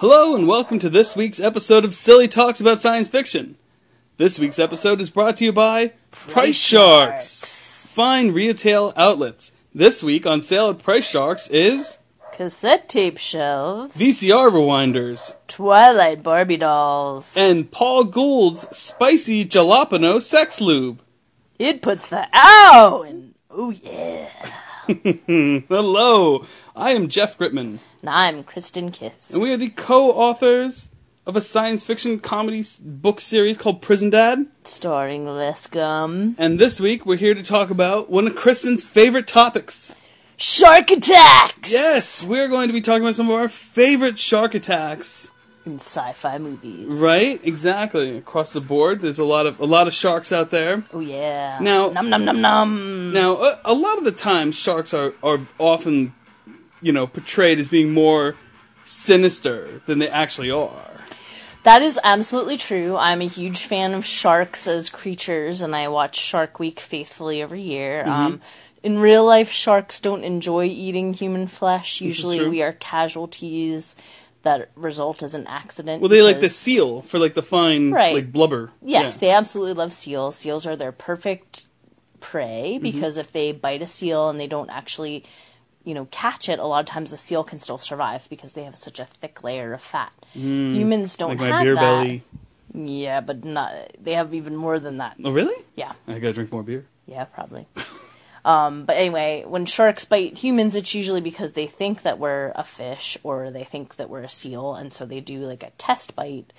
Hello and welcome to this week's episode of Silly Talks About Science Fiction. This week's episode is brought to you by Price, Sharks. Fine retail outlets. This week on sale at Price Sharks is Cassette tape shelves, VCR rewinders Twilight Barbie dolls. and Paul Gould's spicy jalapeno sex lube. It puts the ow in. Oh yeah. Hello, I am Jeff Gritman, And I'm Kristen Kiss. and we are the co-authors of a science fiction comedy s- book series called Prison Dad. Starring Les Gum. And this week we're here to talk about one of Kristen's favorite topics. Shark attacks! Yes, we're going to be talking about some of our favorite shark attacks. In sci-fi movies. Right? Exactly. Across the board, there's a lot of a lot of sharks out there. Oh yeah. Now- num num num num. Now, a, a lot of the time, sharks are are often, you know, portrayed as being more sinister than they actually are. That is absolutely true. I'm a huge fan of sharks as creatures, and I watch Shark Week faithfully every year. Mm-hmm. Um, in real life, sharks don't enjoy eating human flesh. Usually, we are casualties that result as an accident. Well, they like the seal for like the fine, Right. like blubber. Yes, Yeah. they absolutely love seals. Seals are their perfect prey Mm-hmm. because if they bite a seal and they don't actually, you know, catch it, a lot of times the seal can still survive because they have such a thick layer of fat. Humans don't Mm. like have my beer that. belly. Yeah, but not. They have even more than that. Oh, really? Yeah, I gotta drink more beer. yeah, probably. um, but anyway, when sharks bite humans, it's usually because they think that we're a fish or they think that we're a seal, and so they do like a test bite.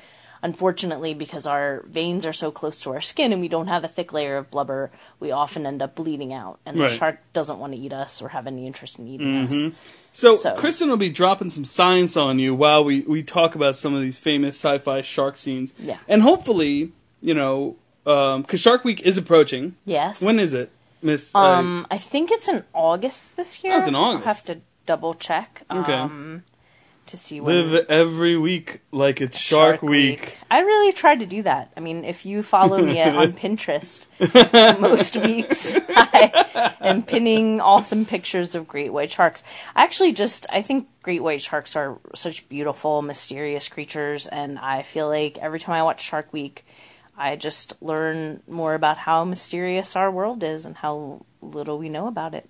Unfortunately, because our veins are so close to our skin and we don't have a thick layer of blubber, we often end up bleeding out, and the Right. shark doesn't want to eat us or have any interest in eating us. So, So- Kristen will be dropping some science on you while we, we talk about some of these famous sci-fi shark scenes. Yeah. And hopefully, you know, because Shark Week is approaching. Yes. When is it, Miss? uh, Um, I think it's in August this year. Oh, it's in August. I'll have to double check. Okay. Um, to see when live every week like it's Shark, week. I really tried to do that. I mean, if you follow me on Pinterest, most weeks I am pinning awesome pictures of great white sharks. I actually just I think great white sharks are such beautiful, mysterious creatures, and I feel like every time I watch Shark Week, I just learn more about how mysterious our world is and how little we know about it.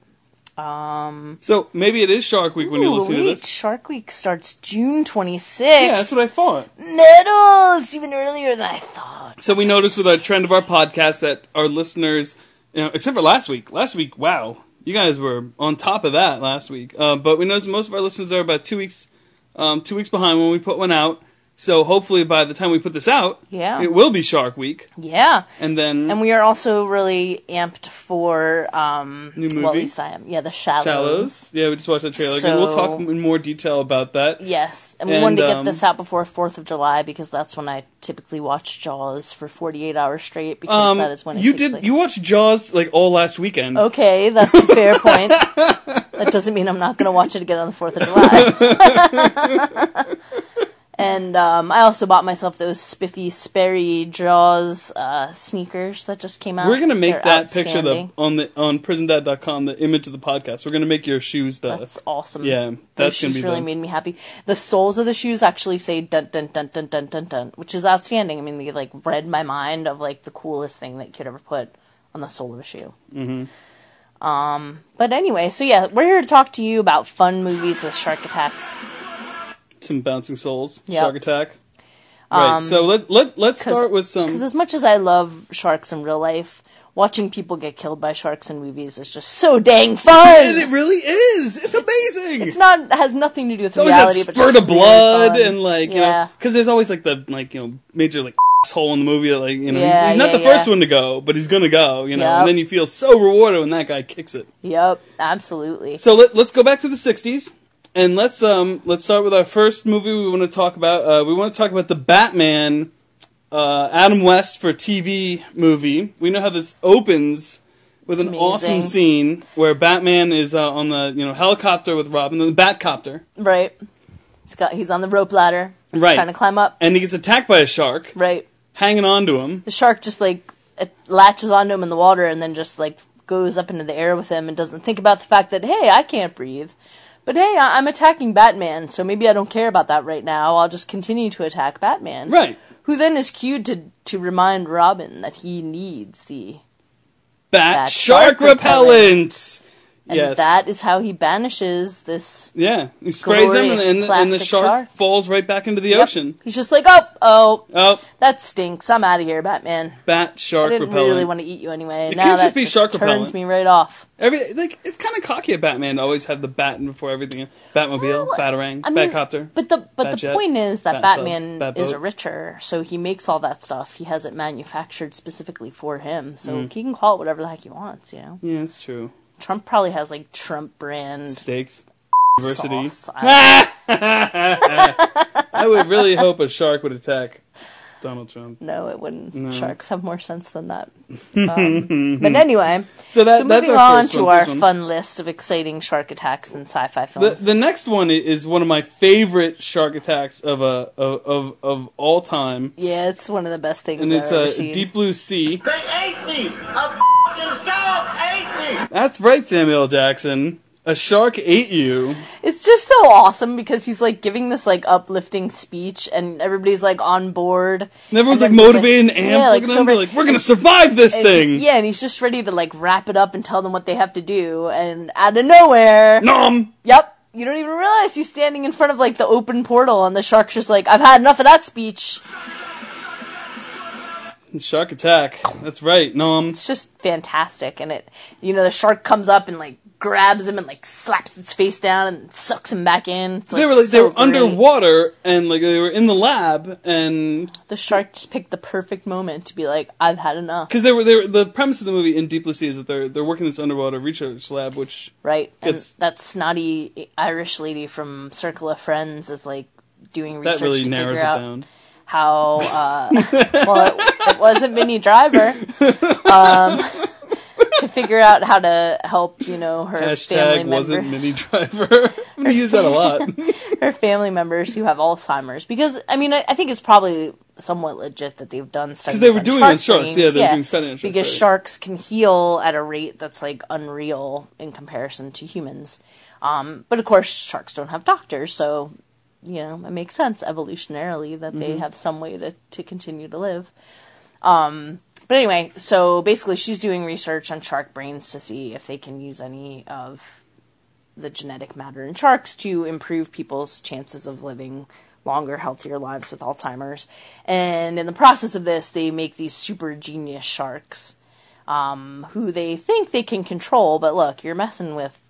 So maybe it is Shark Week when you listen to this. Shark Week starts June 26th. Yeah, that's what I thought. Metal! It's even earlier than I thought. So we noticed with our trend of our podcast that our listeners, you know, except for last week, last week, wow, you guys were on top of that last week. Uh, but we noticed most of our listeners are about two weeks, um, two weeks behind when we put one out. So hopefully by the time we put this out, Yeah. it will be Shark Week, Yeah. and then And we are also really amped for um New well, at least I am. Yeah, the shallows. Shallows. Yeah, we just watched the trailer. again. we'll talk in more detail about that. Yes, and we And, wanted to get um, this out before Fourth of July because that's when I typically watch Jaws for forty eight hours straight because Um, that is when you did. place. You watched Jaws like all last weekend. Okay, that's a fair point. that doesn't mean I'm not going to watch it again on the Fourth of July. and um, I also bought myself those spiffy Sperry Jaws uh, sneakers that just came out. We're gonna make They're that picture the on the on prisondad.com the image of the podcast. We're gonna make your shoes the That's awesome. Yeah, that's gonna shoes be really made me happy. The soles of the shoes actually say dun dun dun dun dun dun dun, which is outstanding. I mean, they like read my mind of like the coolest thing that you could ever put on the sole of a shoe. Mm-hmm. Um, but anyway, so yeah, we're here to talk to you about fun movies with shark attacks. Some bouncing souls. Yep. Shark attack. Right. Um, so let let let's start with some. Because as much as I love sharks in real life, watching people get killed by sharks in movies is just so dang fun. And it really is. It's amazing. it's not has nothing to do with always reality, but spurt of blood fun. and like you Yeah. know because there's always like the like you know major like hole in the movie that, like you know he's- Yeah, he's, not yeah, the first one to go but he's gonna go you know Yep. and then you feel so rewarded when that guy kicks it. Yep, absolutely. So let, let's go back to the '60s and let's um let's start with our first movie we want to talk about. Uh, we want to talk about the Batman, uh, Adam West for TV movie. We know how this opens with an amazing. awesome scene where Batman is uh, on the you know helicopter with Robin, the Batcopter, Right. He's got he's on the rope ladder. Right. Trying to climb up. and he gets attacked by a shark, Right. hanging on to him. The shark just like it latches onto him in the water and then just like goes up into the air with him and doesn't think about the fact that hey, I can't breathe. But hey, I- I'm attacking Batman, so maybe I don't care about that right now. I'll just continue to attack Batman. Right. Who then is cued to to remind Robin that he needs the Bat Bat shark, shark repellent. And yes. that is how he banishes this Yeah, he sprays him, and, and, and the shark, shark. falls right back into the Yep. ocean. He's just like, oh, oh, Oh, that stinks. I'm out of here, Batman. bat shark. I didn't repellent. really want to eat you anyway. It now that just be shark turns repellent. me right off. Every like it's kind of cocky of Batman to always have the bat before everything. Batmobile, Well, Batarang, I mean, Batcopter. But the but the point is that Bat Batman Bat is a richer, so he makes all that stuff. He has it manufactured specifically for him, so Mm. he can call it whatever the heck he wants. You know, Yeah, it's true. Trump probably has like Trump brand Steaks. Sauce. I- I would really hope a shark would attack Donald Trump. no, it wouldn't. No. Sharks have more sense than that. Um, but anyway, So that so moving our on to one, our one. fun list of exciting shark attacks in sci-fi The, films. the next one is one of my favorite shark attacks of a of of, of all time, yeah, it's one of the best things and I've it's ever a seen. Deep Blue Sea. They ate me! A f***ing shark ate me! That's right, Samuel Jackson. A shark ate you. It's just so awesome because he's like giving this like uplifting speech and everybody's like on board. And everyone's And like motivated and yeah, like, so. Re- like, we're gonna survive this and thing. yeah, and he's just ready to like wrap it up and tell them what they have to do. And out of nowhere, Nom. yep, you don't even realize he's standing in front of like the open portal, and the shark's just like, "I've had enough of that speech." Shark attack. That's right. Nom. It's just fantastic, and it, you know, the shark comes up and like grabs him and like slaps its face down and sucks him back in. It's, They were like they were great. underwater and like they were in the lab and The shark just picked the perfect moment to be like, "I've had enough." because they were they were the premise of the movie in Deep Blue Sea is that they're they're working in this underwater research lab which right? And that snotty Irish lady from Circle of Friends is like doing research that really to narrows figure it out down. How. Uh, well, it, it wasn't Minnie Driver. Um, to figure out how to help, you know, her family Hashtag member, wasn't Minnie Driver. I'm gonna use that a lot. her family members who have Alzheimer's. Because I mean, I, I think it's probably somewhat legit that they've done studies. they were on doing shark it on sharks. brains. Yeah, they were doing studies on sharks, because right. sharks can heal at a rate that's like unreal in comparison to humans. Um, but of course, sharks don't have doctors, so you know it makes sense evolutionarily that they Mm-hmm. have some way to to continue to live. Um, but anyway, so basically, she's doing research on shark brains to see if they can use any of the genetic matter in sharks to improve people's chances of living longer, healthier lives with Alzheimer's. And in the process of this, they make these super genius sharks um, who they think they can control. But look, you're messing with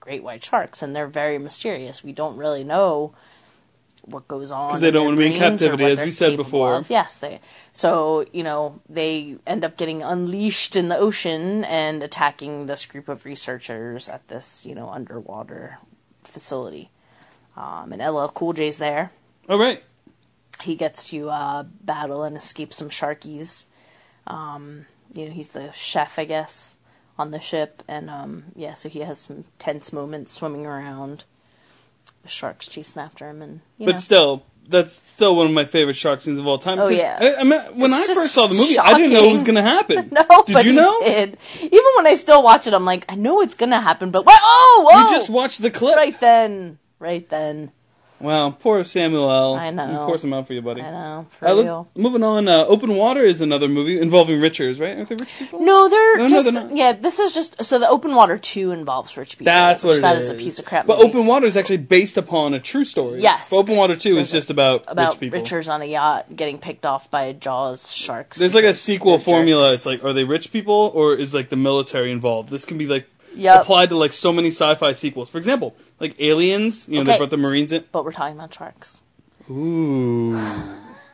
great white sharks, and they're very mysterious. We don't really know what goes on. Because they don't wanna be in captivity, as we said before. of. Yes, they. So you know they end up getting unleashed in the ocean and attacking this group of researchers at this you know underwater facility. Um, and LL Cool J's there. All right. He gets to uh, battle and escape some sharkies. Um, you know, he's the chef, I guess, on the ship, and um, yeah, so he has some tense moments swimming around. Sharks chasing after him, and you But know. still, that's still one of my favorite shark scenes of all time. Oh, yeah. I, I mean, when It's I first saw the movie, I didn't know it was going to happen. No, did but you know? did. Even when I still watch it, I'm like, I know it's gonna happen, but what? Oh, whoa! just watched the clip. right then, right then. Wow, poor Samuel I know. Pour some out for you, buddy. I know for Uh, look- real. moving on, uh, Open Water is another movie involving Richards, right? Aren't they rich people? No, they're No, no, just they're not. yeah. This is just so the Open Water Two involves rich people. That's what it that is. is a piece of crap. But movie. Open Water is actually based upon a true story. Yes. But Open Water 2 is just about, about rich people. Richards on a yacht getting picked off by Jaws sharks. There's like a sequel formula. jerks. It's like, are they rich people or is like the military involved? This can be like Yep. applied to like so many sci-fi sequels. For example, like Aliens. You know, they brought the Marines in. but we're talking about sharks. Ooh.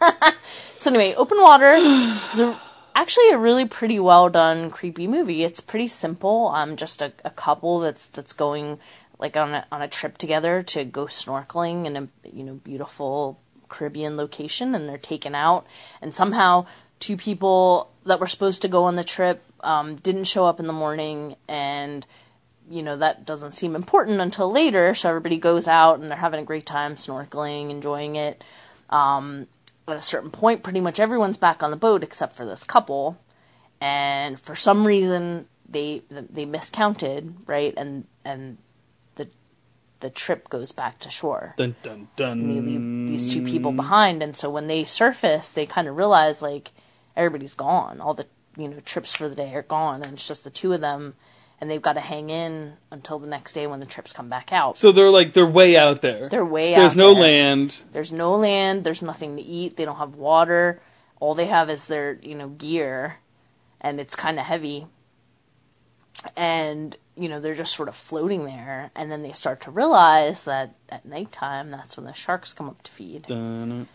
So anyway, Open Water is a, actually a really pretty well done creepy movie. It's pretty simple. Um, just a, a couple that's that's going like on a on a trip together to go snorkeling in a you know beautiful Caribbean location, and they're taken out, and somehow two people that were supposed to go on the trip um, didn't show up in the morning, and you know that doesn't seem important until later. So everybody goes out and they're having a great time snorkeling, enjoying it. Um, at a certain point, pretty much everyone's back on the boat except for this couple, and for some reason they they miscounted, right? And and the the trip goes back to shore. Dun dun dun. They leave these two people behind, and so when they surface, they kind of realize like everybody's gone. All the you know trips for the day are gone, and it's just the two of them, and they've got to hang in until the next day when the trips come back out. So they're like they're way out there. They're way There's out There's no there. land. There's no land. There's nothing to eat. They don't have water. All they have is their, you know, gear, and it's kind of heavy. And you know they're just sort of floating there, and then they start to realize that at nighttime that's when the sharks come up to feed, Dun,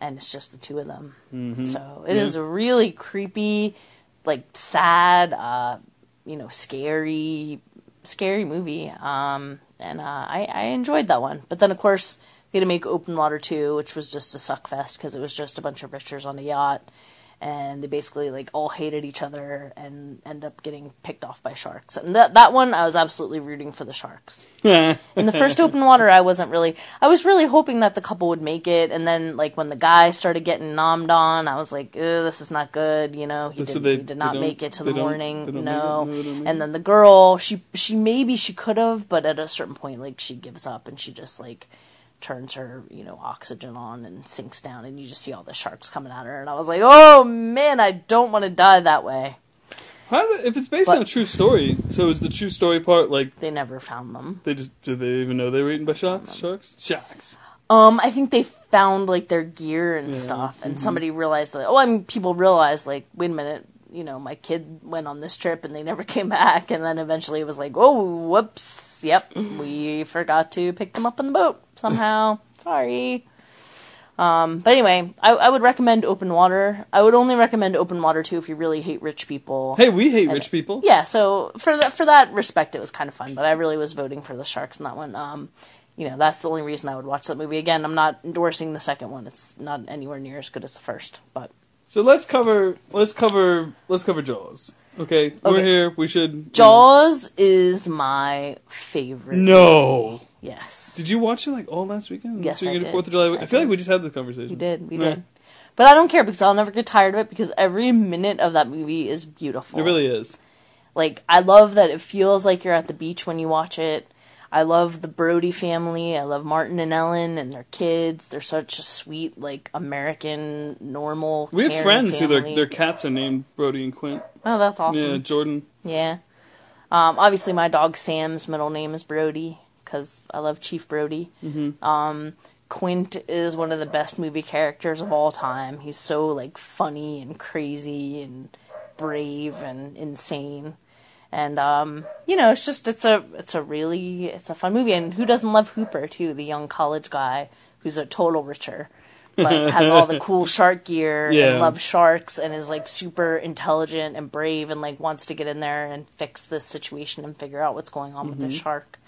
and it's just the two of them. Mm-hmm. So it is a really creepy, like sad, uh, you know, scary, scary movie. Um, and uh, I, I enjoyed that one. But then, of course, they had to make Open Water 2, which was just a suck fest because it was just a bunch of richers on a yacht. And they basically like all hated each other and end up getting picked off by sharks. And that that one, I was absolutely rooting for the sharks. In the first open water, I wasn't really. I was really hoping that the couple would make it, and then like when the guy started getting nommed on, I was like, "This is not good." You know, he, So did, they- he did not make it to the morning. they You it? know, No, make and then the girl, she she maybe she could have, but at a certain point, like she gives up and she just like turns her you know oxygen on and sinks down, and you just see all the sharks coming at her, and I was like, "Oh man, I don't want to die that way." How if it's based But- on a true story? So is the true story part like They never found them. they just did they even know they were eaten by sharks? Sharks? Sharks. Um, I think they found like their gear and Yeah, stuff, and mhm. somebody realized that. Oh, I mean, people realized like, wait a minute, you know, my kid went on this trip and they never came back, and then eventually it was like, oh, whoops, yep, we forgot to pick them up on the boat somehow. Sorry. Um, but anyway, I, I would recommend Open Water. I would only recommend Open Water too if you really hate rich people. Hey, we hate rich people. Yeah, so for that for that respect, it was kind of fun. But I really was voting for the Sharks in that one. Um, you know, that's the only reason I would watch that movie again. I'm not endorsing the second one; it's not anywhere near as good as the first. But So let's cover let's cover let's cover Jaws. Okay, we're here. We should Jaws is my favorite. No. Yes, Did you watch it like all last weekend? Yes, weekend, I did. Fourth of July. I, I feel did. like we just had this conversation. we did. We did. But I don't care because I'll never get tired of it because every minute of that movie is beautiful. It really is. Like I love that it feels like you're at the beach when you watch it. I love the Brody family. I love Martin and Ellen and their kids. They're such a sweet, like American, normal. We have friends who their their cats are named Brody and Quint. Oh, that's awesome. Yeah. Jordan. Yeah. Um, obviously, my dog Sam's middle name is Brody because I love Chief Brody. Mm-hmm. Um, Quint is one of the best movie characters of all time. He's so like funny and crazy and brave and insane. And um, you know, it's just it's a it's a really it's a fun movie. And who doesn't love Hooper too, the young college guy who's a total richer, but has all the cool shark gear Yeah. and loves sharks and is like super intelligent and brave and like wants to get in there and fix this situation and figure out what's going on with Mm-hmm. the shark.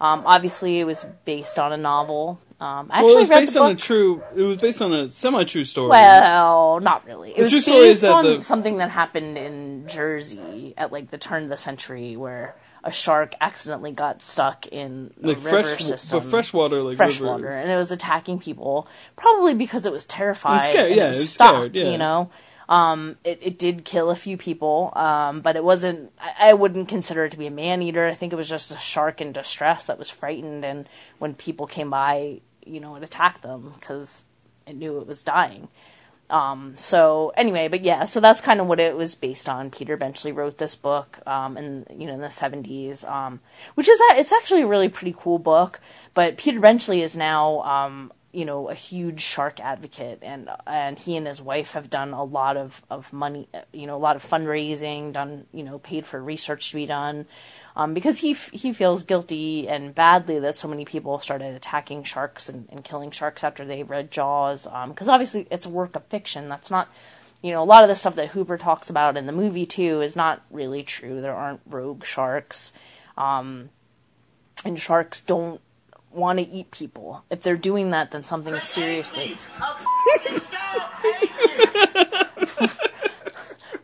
Um, obviously, it was based on a novel. Um, I Well, actually it was read based the on a true. It was based on a semi-true story. Well, not really. It The was true story is based that on the- something that happened in Jersey at like the turn of the century, where a shark accidentally got stuck in the like river fresh, system. but freshwater, like freshwater, and it was attacking people. Probably because it was terrified. It was scared, and yeah, it it was was stuck. scared, yeah. You know, um, it it did kill a few people, um, but it wasn't. I, I wouldn't consider it to be a man eater. I think it was just a shark in distress that was frightened, and when people came by, you know, it attacked them because it knew it was dying. Um, so anyway, but yeah, so that's kind of what it was based on. Peter Benchley wrote this book, um, in, you know, in the seventies, um, which is, it's actually a really pretty cool book, but Peter Benchley is now, um, you know, a huge shark advocate and, and he and his wife have done a lot of, of money, you know, a lot of fundraising, done, you know, paid for research to be done. Um, because he f- he feels guilty and badly that so many people started attacking sharks and, and killing sharks after they read Jaws. Because obviously it's a work of fiction. That's not, you know, a lot of the stuff that Hooper talks about in the movie too is not really true. There aren't rogue sharks, um, and sharks don't want to eat people. If they're doing that, then something is seriously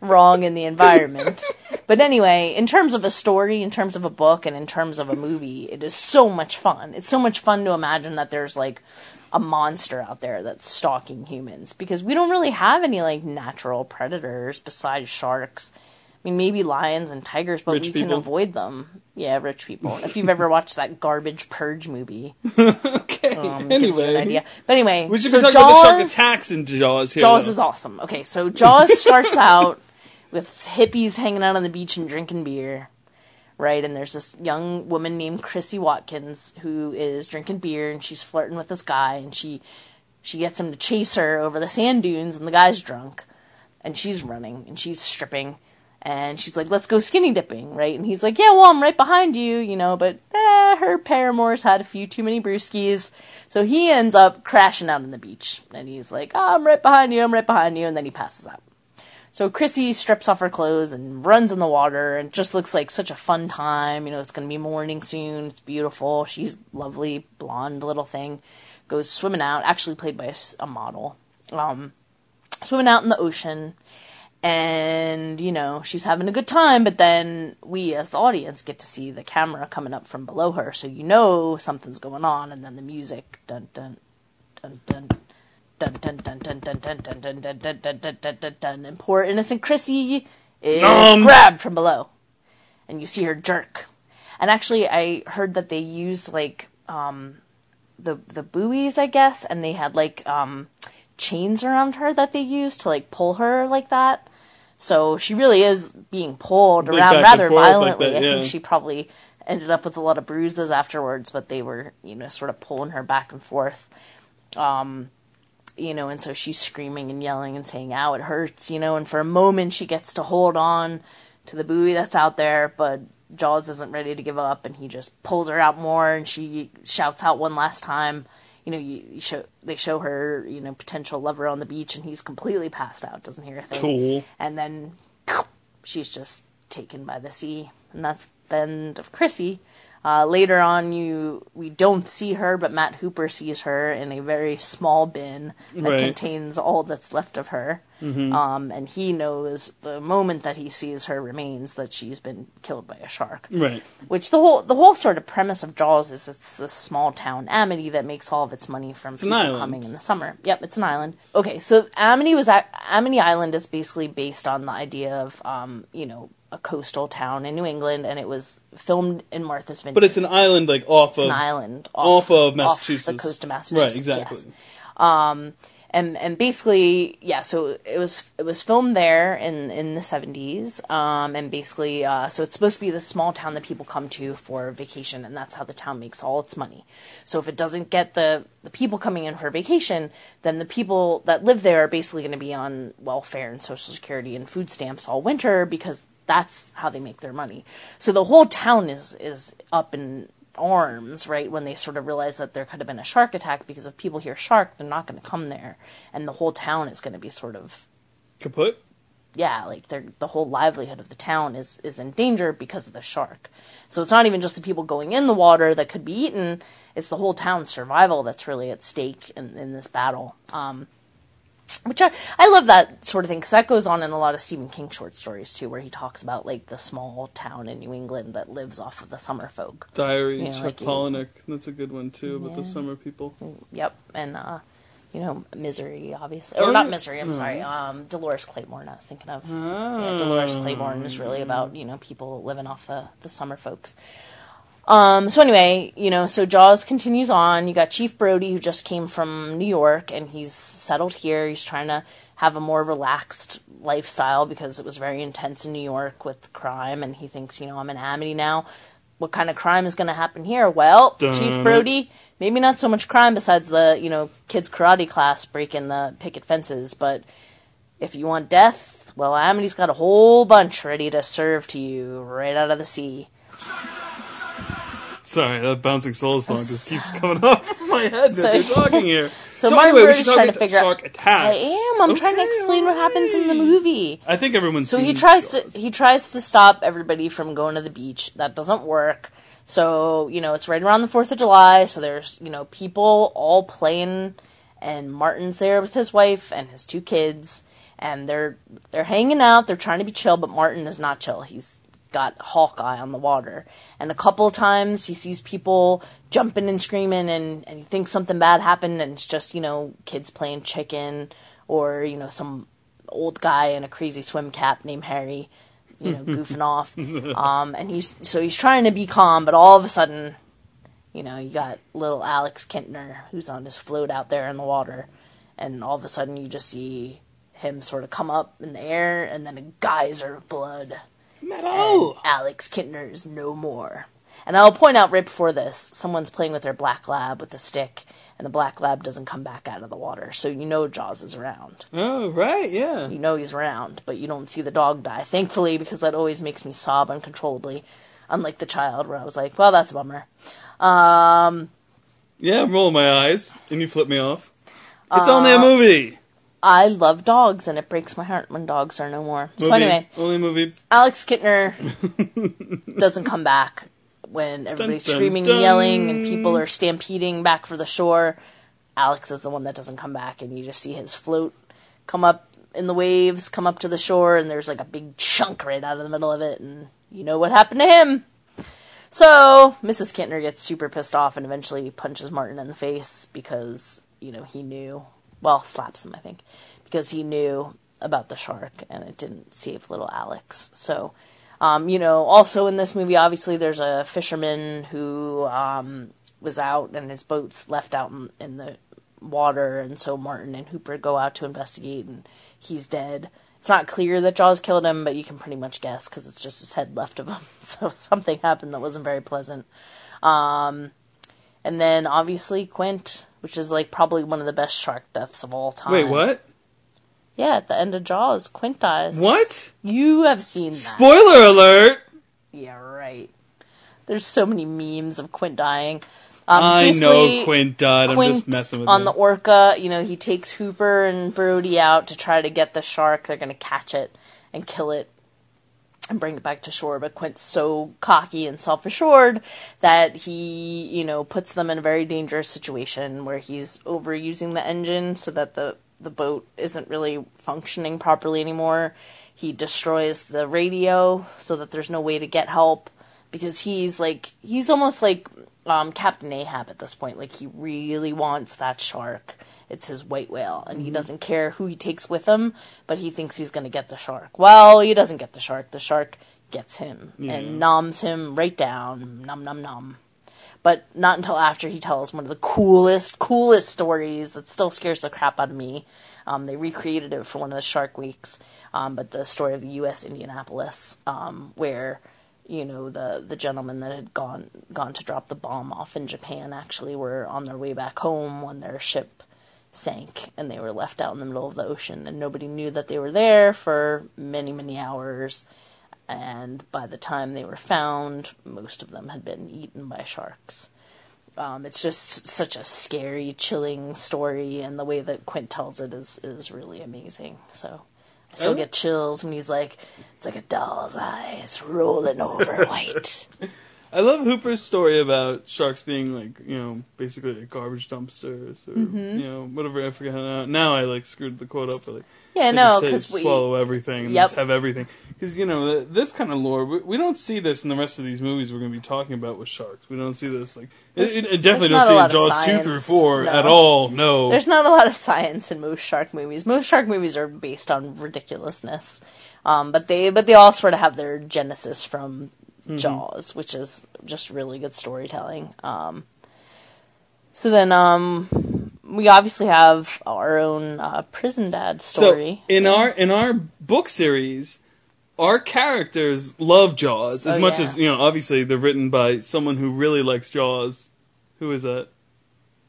wrong in the environment. but anyway, in terms of a story, in terms of a book, and in terms of a movie, it is so much fun. It's so much fun to imagine that there's like a monster out there that's stalking humans because we don't really have any like natural predators besides sharks. I mean, maybe lions and tigers, but Rich we can avoid them. Yeah, rich people. If you've ever watched that garbage Purge movie, okay. um, you an anyway, idea. But anyway, we should so be talking about the shark Jaws- attacks in Jaws here. Jaws though. is awesome. Okay, so Jaws starts out with hippies hanging out on the beach and drinking beer, right? And there's this young woman named Chrissy Watkins who is drinking beer and she's flirting with this guy and she she gets him to chase her over the sand dunes and the guy's drunk and she's running and she's stripping and she's like, "Let's go skinny dipping," right? And he's like, "Yeah, well, I'm right behind you, you know." But eh, her paramour's had a few too many brewskis, so he ends up crashing out on the beach. And he's like, oh, "I'm right behind you, I'm right behind you," and then he passes out. So Chrissy strips off her clothes and runs in the water, and just looks like such a fun time. You know, it's going to be morning soon. It's beautiful. She's lovely, blonde little thing. Goes swimming out, actually played by a model. Um, swimming out in the ocean and you know she's having a good time but then we as the audience get to see the camera coming up from below her so you know something's going on and then the music dun dun dun dun dun dun dun dun dun dun dun dun dun dun dun dun dun dun dun and poor innocent Chrissy is grabbed from below and you see her jerk and actually I heard that they used like um the the buoys I guess and they had like um chains around her that they used to like pull her like that so she really is being pulled Like around rather forth like violently. that, I think she probably ended up with a lot of bruises afterwards, but they were, you know, sort of pulling her back and forth. Um, you know, and so she's screaming and yelling and saying, ow, it hurts, you know, and for a moment she gets to hold on to the buoy that's out there, but Jaws isn't ready to give up and he just pulls her out more and she shouts out one last time. You know, you, you show they show her, you know, potential lover on the beach and he's completely passed out, doesn't hear a thing Cool. and then she's just taken by the sea, and that's the end of Chrissy. Uh, later on, you we don't see her, but Matt Hooper sees her in a very small bin that Right. contains all that's left of her. Um, and he knows the moment that he sees her remains that she's been killed by a shark. Right. Which the whole the whole sort of premise of Jaws is it's this small town Amity that makes all of its money from an people coming in the summer. Yep, it's an island. Okay, so Amity was a- Amity Island is basically based on the idea of um, you know, a coastal town in New England and it was filmed in Martha's Vineyard. But it's an island like off It's of an island off of the Massachusetts. coast of Massachusetts. Right, exactly. yes and and basically yeah so it was it was filmed there in in the 70s um and basically uh so it's supposed to be the small town that people come to for vacation and that's how the town makes all its money. So if it doesn't get the the people coming in for vacation then the people that live there are basically going to be on welfare and social security and food stamps all winter because that's how they make their money. So the whole town is is up in arms, right, when they sort of realize that there could have been a shark attack because if people hear shark, they're not going to come there. And the whole town is going to be sort of, Kaput. yeah, like they're, the whole livelihood of the town is, is in danger because of the shark. So it's not even just the people going in the water that could be eaten, it's the whole town's survival that's really at stake in, in this battle. Um, which I, I love that sort of thing because that goes on in a lot of Stephen King short stories too, where he talks about like the small town in New England that lives off of the summer folk. Diary. Yeah, Chuck like Palahniuk. That's a good one too. About the summer people. Yep, and uh, you know, Misery, obviously, Oh, or not. Misery. I'm sorry, um, Dolores Claiborne. I was thinking of. Ah. Yeah, Dolores Claiborne is really about you know people living off the the summer folks. Um, so anyway, you know, so Jaws continues on. You got Chief Brody who just came from New York and he's settled here. He's trying to have a more relaxed lifestyle because it was very intense in New York with crime and he thinks, you know, I'm in Amity now. What kind of crime is going to happen here? Well, Dun. Chief Brody, maybe not so much crime besides the, you know, kids karate class breaking the picket fences, but if you want death, well, Amity's got a whole bunch ready to serve to you right out of the sea. Sorry, that bouncing soul song just keeps coming up in my head as So- you're talking here. So, So Martin anyway, we Bird should is trying to figure shark out. attacks. I am. I'm trying to explain what happens in the movie. I think everyone's So he tries to he tries to stop everybody from going to the beach. That doesn't work. So you know it's right around the Fourth of July. So there's you know people all playing, and Martin's there with his wife and his two kids, and they're they're hanging out. They're trying to be chill, but Martin is not chill. He's got Hawkeye on the water, and a couple of times he sees people jumping and screaming, and and he thinks something bad happened, and it's just you know kids playing chicken, or you know some old guy in a crazy swim cap named Harry you know, goofing off. Um, and he's so he's trying to be calm, but all of a sudden, you know, you got little Alex Kintner who's on his float out there in the water, and all of a sudden you just see him sort of come up in the air, and then a geyser of blood. Metal. Alex is no more. And I'll point out right before this, someone's playing with their black lab with a stick, and the black lab doesn't come back out of the water, so you know Jaws is around. Oh, right, yeah. You know he's around, but you don't see the dog die. Thankfully, because that always makes me sob uncontrollably. Unlike the child, where I was like, "Well, that's a bummer." Um, Yeah, I'm rolling my eyes, and you flip me off. It's only a movie. I love dogs, and it breaks my heart when dogs are no more. So anyway, Only movie. Alex Kintner doesn't come back when everybody's dun, screaming dun. and yelling and people are stampeding back for the shore. Alex is the one that doesn't come back, and you just see his float come up in the waves, come up to the shore, and there's like a big chunk right out of the middle of it, and you know what happened to him. So Mrs. Kintner gets super pissed off and eventually punches Martin in the face because you know he knew. Well, slaps him, I think, because he knew about the shark and it didn't save little Alex. So, um, you know, also in this movie, obviously there's a fisherman who um, was out and his boat's left out in, in the water, and so Martin and Hooper go out to investigate, and he's dead. It's not clear that Jaws killed him, but you can pretty much guess because it's just his head left of him. So something happened that wasn't very pleasant. Um, and then obviously Quint, which is like probably one of the best shark deaths of all time. Wait, what? Yeah, at the end of Jaws, Quint dies. What? You have seen that. Spoiler alert! yeah, right. There's so many memes of Quint dying. Um, I know Quint died. I'm just messing with you. on you. the orca, you know, he takes Hooper and Brody out to try to get the shark. They're going to catch it and kill it and bring it back to shore. But Quint's so cocky and self assured that he, you know, puts them in a very dangerous situation where he's overusing the engine so that the, the boat isn't really functioning properly anymore. He destroys the radio so that there's no way to get help because he's like, he's almost like um, Captain Ahab at this point. Like, he really wants that shark. It's his white whale, and he doesn't care who he takes with him, but he thinks he's going to get the shark. Well, he doesn't get the shark. The shark gets him and noms him right down. Nom, nom, nom. But not until after he tells one of the coolest, coolest stories that still scares the crap out of me. Um, they recreated it for one of the Shark Weeks, um, but the story of the U.S. Indianapolis, um, where you know the the gentlemen that had gone gone to drop the bomb off in Japan actually were on their way back home when their ship sank and they were left out in the middle of the ocean and nobody knew that they were there for many many hours and by the time they were found most of them had been eaten by sharks um, it's just such a scary chilling story and the way that quint tells it is is really amazing so I still Oh. get chills when he's like, it's like a doll's eyes rolling over white. I love Hooper's story about sharks being like, you know, basically like garbage dumpsters or Mm-hmm. you know whatever. I forget how now. Now I like screwed the quote up. But, like, Yeah, no, because we swallow everything and Yep. just have everything. Because you know this kind of lore, we, we don't see this in the rest of these movies we're going to be talking about with sharks. We don't see this like it, it, it definitely don't see in Jaws two through four no. at all. No, there's not a lot of science in most shark movies. Most shark movies are based on ridiculousness, um, but they but they all sort of have their genesis from Mm-hmm. Jaws, which is just really good storytelling. Um, so then, um, we obviously have our own uh, prison dad story. So in our in our book series, our characters love Jaws as Oh, much yeah. as you know. Obviously, they're written by someone who really likes Jaws. Who is that?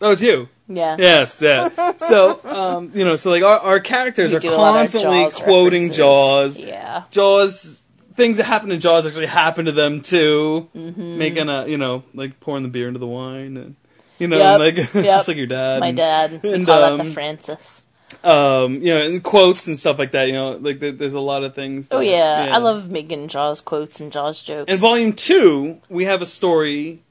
Oh, it's you. yeah, Yes, yeah. so um, you know, so like our our characters are do a lot of constantly Jaws quoting references. Jaws. Yeah. Jaws things that happen in Jaws actually happen to them too. Mm-hmm. Making a you know like pouring the beer into the wine and you know Yep, like it's yep. just like your dad. My and- dad, we and, call that the um, Francis. um, you know, and quotes and stuff like that. You know, like there- there's a lot of things. Oh that- yeah. I love making Jaws quotes and Jaws jokes. In volume two, we have a story,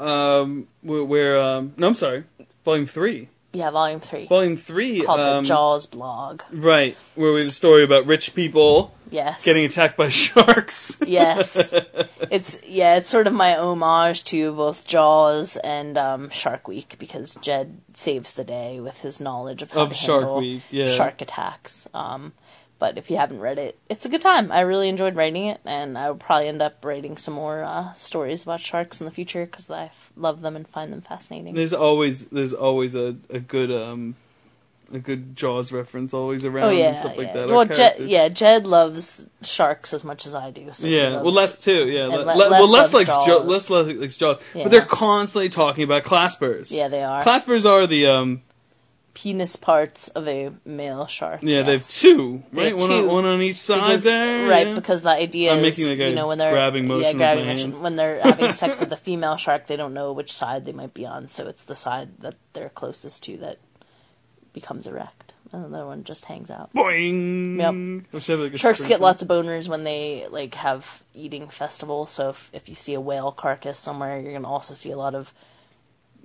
um, where, where um, no, I'm sorry, volume three. Yeah, volume three Volume three, called um, the Jaws blog. right, where we have a story about rich people Yes, getting attacked by sharks. yes. It's yeah, it's sort of my homage to both Jaws and um, Shark Week because Jed saves the day with his knowledge of how Of to Shark handle Week, yeah. shark attacks. Um, but if you haven't read it, it's a good time. I really enjoyed writing it, and I will probably end up writing some more uh, stories about sharks in the future because I f- love them and find them fascinating. There's always there's always a, a good um a good Jaws reference always around Oh yeah, and stuff like yeah. that. Well, Jed, yeah, Jed loves sharks as much as I do. So Yeah, loves- well, Les too. Yeah, Le- Le- Le- Les well, Les likes Jaws. Jo- Les likes Jaws, Yeah. but they're constantly talking about claspers. Yeah, they are. Claspers are the um. Penis parts of a male shark. Yeah, they have yes. two, They right? have one two. on one on each side Because- there. right? yeah. Because the idea I'm is, making a you know, when they're grabbing motion yeah, grabbing motion. When they're having sex with the female shark, they don't know which side they might be on, so it's the side that they're closest to that becomes erect, and the other one just hangs out. boing. Yep. Or should I have, like, Sharks get thing? lots of boners when they like have eating festivals. So if if you see a whale carcass somewhere, you're gonna also see a lot of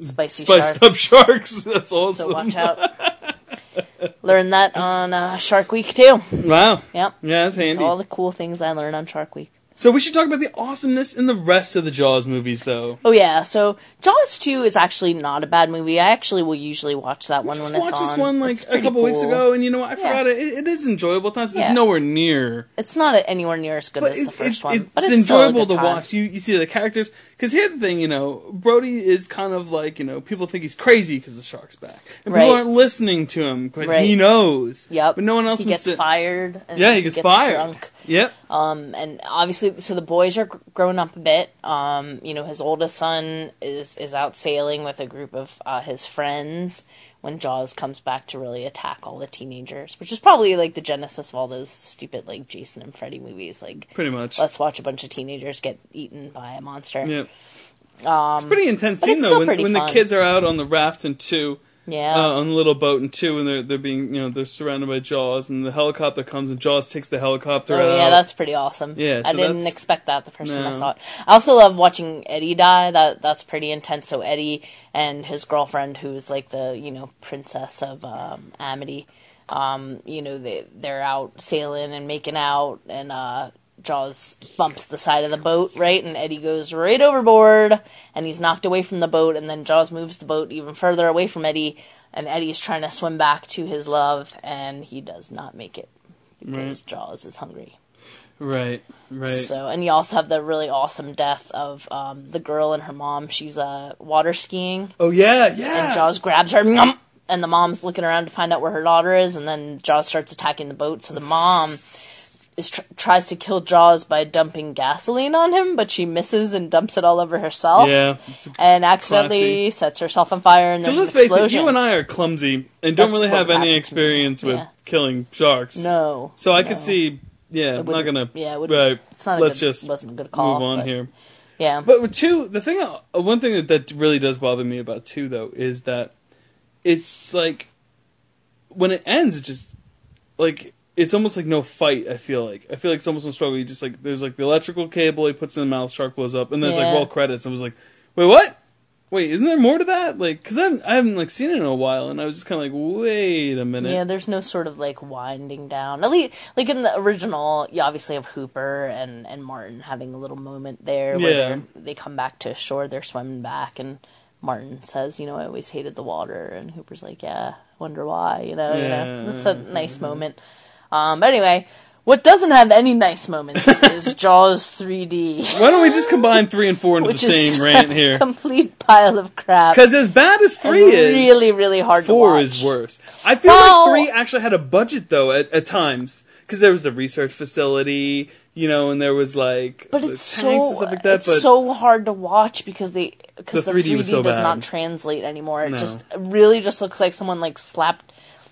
spicy spiced sharks. up sharks. That's awesome. So watch out. Learn that on uh, Shark Week too. Wow. Yep. Yeah, that's It's handy. all the cool things I learned on Shark Week. So we should talk about the awesomeness in the rest of the Jaws movies, though. Oh yeah, so Jaws two is actually not a bad movie. I actually will usually watch that one Just when it's on. I watched this one like a couple weeks ago, and you know what? I Yeah. forgot it. it. It is enjoyable times. It's Yeah. nowhere near. It's not anywhere near as good But as it, the first it- one, it's but it's a enjoyable to watch. You you see the characters because here's the thing, you know, Brody is kind of like you know people think he's crazy because the shark's back, and Right. people aren't listening to him, but Right. he knows. Yep. but no one else He gets to. fired. And Yeah, he gets, fired. Drunk. Yep. Um, and obviously, so the boys are gr- grown up a bit. Um, you know, his oldest son is is out sailing with a group of uh, his friends when Jaws comes back to really attack all the teenagers, which is probably like the genesis of all those stupid like Jason and Freddy movies. Like, Pretty much. let's watch a bunch of teenagers get eaten by a monster. Yep. it's a pretty intense Um, scene though when, when the kids are out on the raft in two. Yeah. uh, on the little boat in two, and they're they're being you know they're surrounded by Jaws, and the helicopter comes, and Jaws takes the helicopter Oh out. yeah, that's pretty awesome. Yeah, I didn't that's- expect that the first time I saw it. I also love watching Eddie die. That that's pretty intense. So Eddie and his girlfriend, who is like the you know princess of um, Amity, um, you know they they're out sailing and making out, and uh, Jaws bumps the side of the boat right, and Eddie goes right overboard, and he's knocked away from the boat, and then Jaws moves the boat even further away from Eddie, and Eddie's trying to swim back to his love, and he does not make it because Jaws is hungry. right, right. So, and you also have the really awesome death of um, the girl and her mom. She's uh, water skiing, oh yeah, yeah. and Jaws grabs her, "Nom!" and the mom's looking around to find out where her daughter is, and then Jaws starts attacking the boat. So the mom is tr- tries to kill Jaws by dumping gasoline on him, but she misses and dumps it all over herself. yeah. And accidentally sets herself on fire, and there's Because an let's face it, you and I are clumsy and don't That's really have any happen to me. experience with Yeah. killing sharks. no, So I no. could see. Yeah, I'm not gonna. yeah, it right. it's not Let's good- just wasn't a good call, move on but- here. yeah, But two, the thing, uh, one thing that, that really does bother me about two though is that it's like when it ends, it just like it's almost like no fight. I feel like I feel like it's almost no struggle. You just like there's like the electrical cable he puts in the mouth, shark blows up, and there's like Yeah. roll credits. I was like, wait, what? Wait, isn't there more to that? Like, because I haven't like seen it in a while, and I was just kind of like, wait a minute. Yeah, there's no sort of like winding down. At least, like in the original, you obviously have Hooper and and Martin having a little moment there where Yeah. they're come back to shore, they're swimming back, and Martin says, "You know, I always hated the water," and Hooper's like, "Yeah, wonder why." You know, you know, that's a nice moment. Um, but anyway, what doesn't have any nice moments is Jaws 3D, Why don't we just combine three and four into the same rant here? a complete pile of crap. Because as bad as and three is, really, really hard to Four is worse. I feel Well- like three actually had a budget though at, at times because there was a research facility, you know, and there was like But it's so like that. it's but so hard to watch because they because The the, 3D 3D, so does bad. not translate anymore. It No. just really just looks like someone like slapped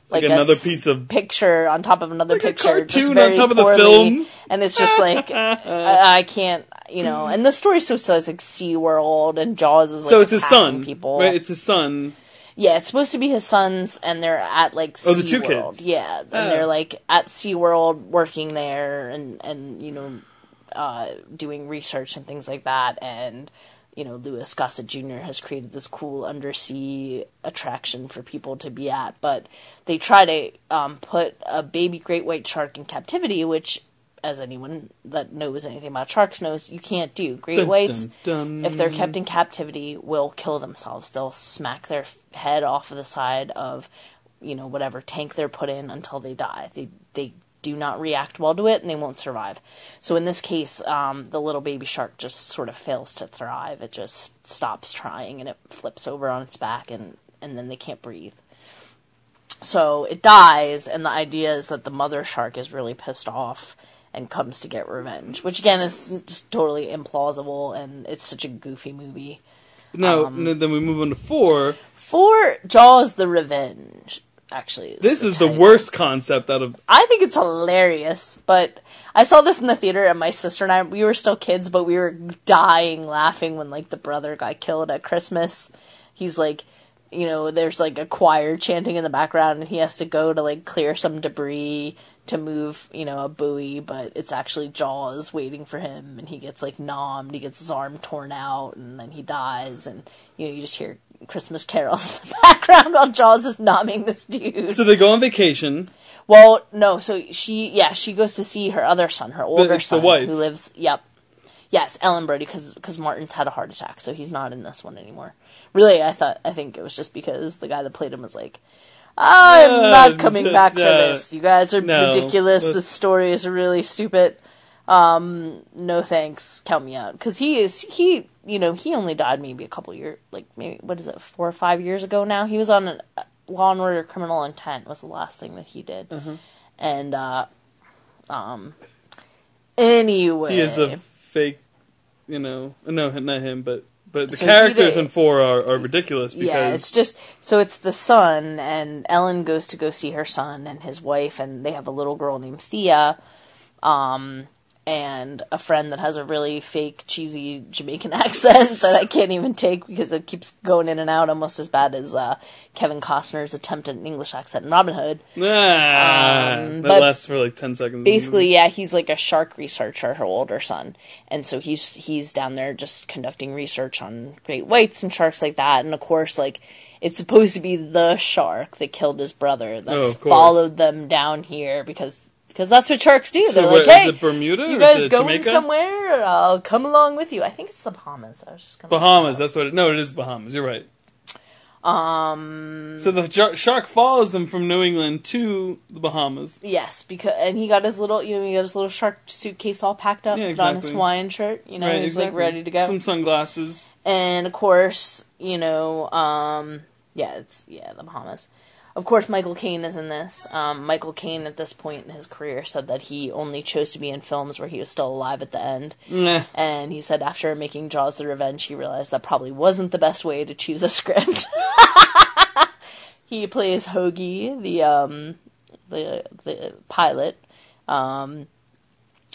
like, Like another piece of- picture on top of another Like picture, just cartoon on top of the film. and it's just like I, I can't, you know. And the story so says like Sea World and Jaws is like so it's his son, people. right? It's his son. Yeah, it's supposed to be his sons, and they're at like Oh, the two SeaWorld. kids. Yeah, and Oh. they're like at SeaWorld working there, and and you know, uh, doing research and things like that. And you know, Louis Gossett Jr. has created this cool undersea attraction for people to be at. But they try to um, put a baby great white shark in captivity, which. As anyone that knows anything about sharks knows, you can't do. Great Dun, whites, dun, dun. if they're kept in captivity, will kill themselves. They'll smack their head off of the side of, you know, whatever tank they're put in until they die. They they do not react well to it and they won't survive. So in this case, um, the little baby shark just sort of fails to thrive. It just stops trying and it flips over on its back and, and then they can't breathe. So it dies, and the idea is that the mother shark is really pissed off and comes to get revenge, which again is just totally implausible and it's such a goofy movie. No, Um, then we move on to four. Four Jaws the Revenge, actually. This is the title. worst concept out of. I think it's hilarious, but I saw this in the theater and my sister and I we were still kids, but we were dying laughing when like the brother got killed at Christmas. He's like you know, there's like a choir chanting in the background and he has to go to like clear some debris to move, you know, a buoy, but it's actually Jaws waiting for him and he gets like nommed, he gets his arm torn out and then he dies and you know, you just hear Christmas carols in the background while Jaws is nomming this dude. So they go on vacation. Well, no. So she, yeah, she goes to see her other son, her older the son, who lives. Yep, yes, Ellen Brody, because Martin's had a heart attack, so he's not in this one anymore. Really, I thought I think it was just because the guy that played him was like, I'm Yeah, not coming just, back for uh, this. You guys are no, ridiculous. This story is really stupid. Um, no thanks. Count me out. Because he is he, you know, he only died maybe a couple years, like maybe what is it, four or five years ago now. He was on an, Law and Order: Criminal Intent was the last thing that he did, Mm-hmm. and uh, um, anyway, He is a fake, you know. No, not him, but but the So characters did- in four are, are ridiculous because yeah, it's just so it's the son, and Ellen goes to go see her son and his wife, and they have a little girl named Thea, um, and a friend that has a really fake, cheesy Jamaican accent that I can't even take because it keeps going in and out, almost as bad as uh, Kevin Costner's attempt at an English accent in Robin Hood. ah, Um, that but lasts for like ten seconds. basically yeah he's like a shark researcher her older son and so he's he's down there just conducting research on great whites and sharks like that and of course like it's supposed to be the shark that killed his brother that's course. followed them down here because because that's what sharks do they're where- like is hey it Bermuda you guys going Jamaica? somewhere i'll come along with you i think it's the bahamas i was just gonna Bahamas. That's what. It, no, it is Bahamas. You're right. Um. So the jar- shark follows them from New England to the Bahamas. Yes, because and he got his little, you know, he got his little shark suitcase all packed up, Yeah, put on his exactly. Hawaiian shirt, you know, right, he's exactly. like ready to go. Some sunglasses. and of course, you know, um, yeah, it's yeah, the Bahamas. Of course, Michael Caine is in this. Um, Michael Caine, at this point in his career, said that he only chose to be in films where he was still alive at the end. Nah. And he said after making Jaws: The Revenge, he realized that probably wasn't the best way to choose a script. he plays Hoagie, the um, the the pilot, um,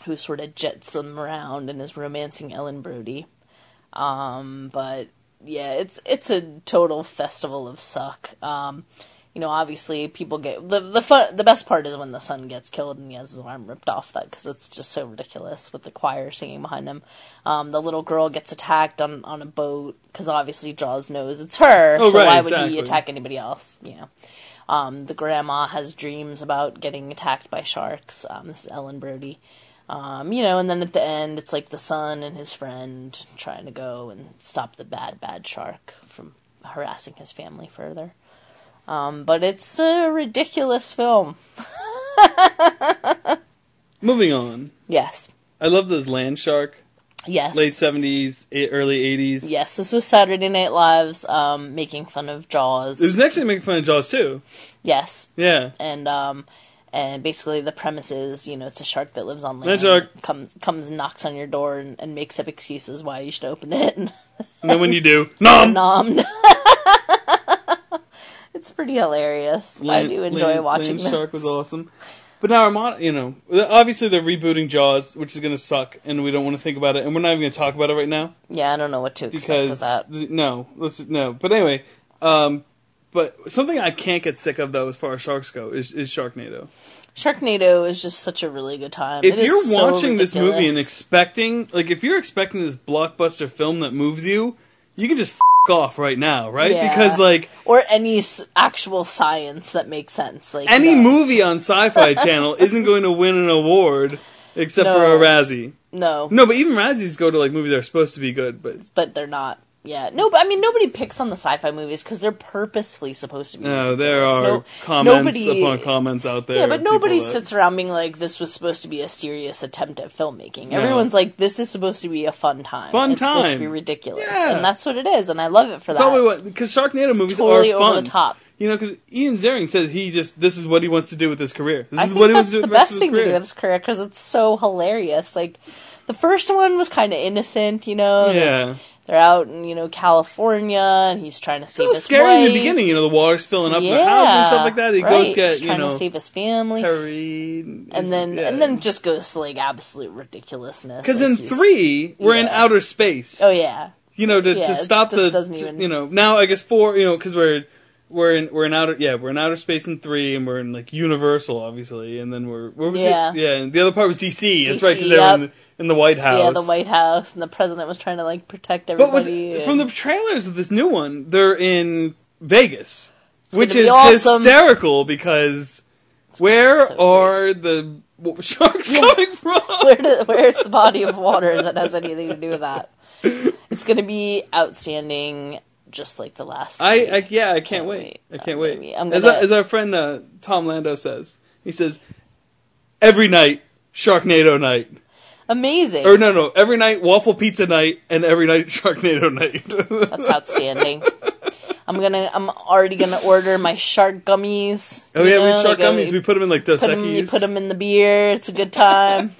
who sort of jets him around and is romancing Ellen Brody. Um, but yeah, it's it's a total festival of suck. Um, you know, obviously people get the the fun. The best part is when the son gets killed and he has his arm ripped off. That because it's just so ridiculous with the choir singing behind him. Um, the little girl gets attacked on on a boat because obviously Jaws knows it's her. Oh, so right, why would he attack anybody else? You know. Um, the grandma has dreams about getting attacked by sharks. Um, this is Ellen Brody. Um, you know, and then at the end, it's like the son and his friend trying to go and stop the bad, bad shark from harassing his family further. Um, but it's a ridiculous film. Moving on. Yes. I love those land shark. Yes. Late seventies, early eighties. Yes, this was Saturday Night Live's um, making fun of Jaws. It was actually making fun of Jaws too. yes. Yeah. and um and basically the premise is you know it's a shark that lives on land Land shark. comes comes and knocks on your door and, and makes up excuses why you should open it and And then when you do, nom. nom it's pretty hilarious i do enjoy Land- watching Land Shark was awesome. But now Armada, you know, obviously they're rebooting Jaws, which is going to suck, and we don't want to think about it, and we're not even going to talk about it right now yeah i don't know what to expect because of that th- no, let's no. But anyway, um, but something I can't get sick of though, as far as sharks go, is, is Sharknado. sharknado is just such a really good time If It is you're so watching this movie and expecting, like, if you're expecting this blockbuster film that moves you, you can just f- off right now, right? Yeah. Because like or any s- actual science that makes sense like any no. movie on Sci-Fi Channel isn't going to win an award except for a Razzie. no No, but even Razzies go to like movies that are supposed to be good, but but they're not Yeah, no, but I mean, nobody picks on the sci-fi movies because they're purposefully supposed to be. No, there are No- comments nobody- upon comments out there. Yeah, but nobody that- sits around being like, "This was supposed to be a serious attempt at filmmaking." No. Everyone's like, "This is supposed to be a fun time. Fun it's supposed to time. be ridiculous," Yeah. and that's what it is, and I love it for that. all we want because Sharknado movies totally are over fun. the top. You know, because Ian Ziering said he just this is what he wants to do with his career. This I is think what he wants to do the with the best thing to do with his career because it's so hilarious. Like the first one was kind of innocent, you know. Yeah, They're out in you know California, and he's trying to it's save little his scary wife. in the beginning. You know, the water's filling up yeah, the house and stuff like that. He right. goes He's get you trying know to save his family, and then and then just goes to like absolute ridiculousness. because like in three we're in outer space. oh yeah, you know, to, Yeah, to stop the, you know, now I guess four, you know, because we're we're in we're in outer, yeah, we're in outer space in three, and we're in like Universal, obviously, and then we're where was Yeah. it? Yeah, and the other part was DC. That's right, because DC, they were in the, in the White House. yeah, the White House, and the president was trying to like protect everybody. from the trailers of this new one, they're in Vegas, which is awesome. hysterical because where so are the sharks Yeah. coming from? where do, where's the body of water that has anything to do with that? It's going to be outstanding, just like the last. I. I yeah, I can't, Can't wait. wait. I can't gonna wait. I'm as, gonna- our, as our friend uh, Tom Lando says, he says every night Sharknado night, Amazing. or no, no, every night waffle pizza night, and every night Sharknado night. That's outstanding. I'm gonna. I'm already gonna order my shark gummies. oh yeah, know, we shark like, gummies. We put them in like Dos put 'em- you put them in the beer. It's a good time.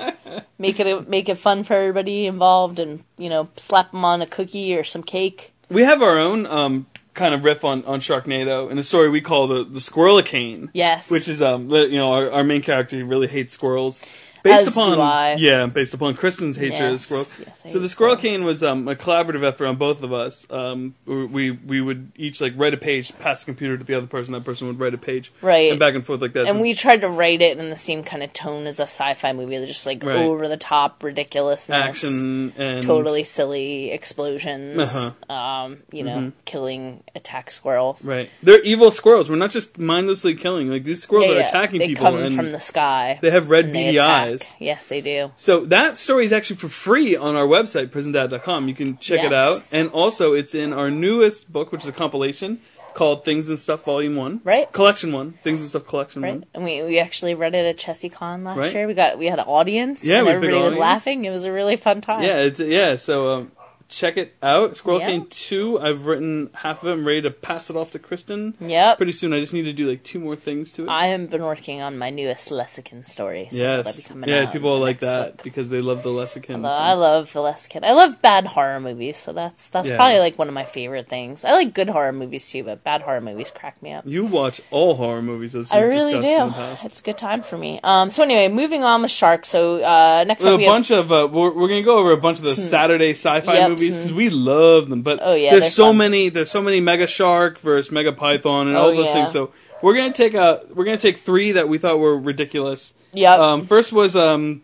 make it make it fun for everybody involved, and you know, slap them on a cookie or some cake. We have our own um, kind of riff on, on Sharknado in a story we call the the Squirrelicane. Yes. Which is um you know our, our main character really hates squirrels. Based As upon yeah, based upon Kristen's hatred of Yes, squirrels. yes, so the Squirrel. Cane was um, a collaborative effort on both of us. Um, we we would each like write a page, pass the computer to the other person. That person would write a page, Right. and back and forth like that. And So- we tried to write it in the same kind of tone as a sci-fi movie, They're just like Right. over the top ridiculousness, action and totally silly explosions, Uh-huh. um, you know, killing attack squirrels. right. They're evil squirrels. We're not just mindlessly killing. Like these squirrels Yeah, are yeah. attacking they people, come and from the sky. they have red beady attack. Eyes. Yes, they do. So that story is actually for free on our website, prisondad.com. You can check it out. Yes. And also, it's in our newest book, which is a compilation called Things and Stuff Volume 1. Right. Collection 1. Things and Stuff Collection Right, 1. and we, we actually read it at ChessieCon last Right. year. We got we had an audience, Yeah, and we had a big everybody was audience. laughing. It was a really fun time. Yeah, it's, yeah, so um, check it out. Squirrel Yeah. Cane 2, I've written half of it. I'm ready to pass it off to Kristen. Yep. Pretty soon, I just need to do like two more things to it. I have been working on my newest Lessican story. So yes. Yeah, people like that book. because they love the Lessican. I love the Lessican. I love bad horror movies, so that's that's Yeah. probably like one of my favorite things. I like good horror movies too, but bad horror movies crack me up. you watch all horror movies as I we've really discussed in the do. past. It's a good time for me. Um, so anyway, moving on with Shark. So uh, next a up we have bunch of uh, we're, we're gonna go over a bunch of the Saturday sci-fi Yep, movies some- because we love them. But Oh, yeah, there's so fun. many there's so many Mega Shark versus Mega Python and Oh, all those yeah. things. So we're gonna take a we're gonna take three that we thought were ridiculous. Yep. Um, first was um,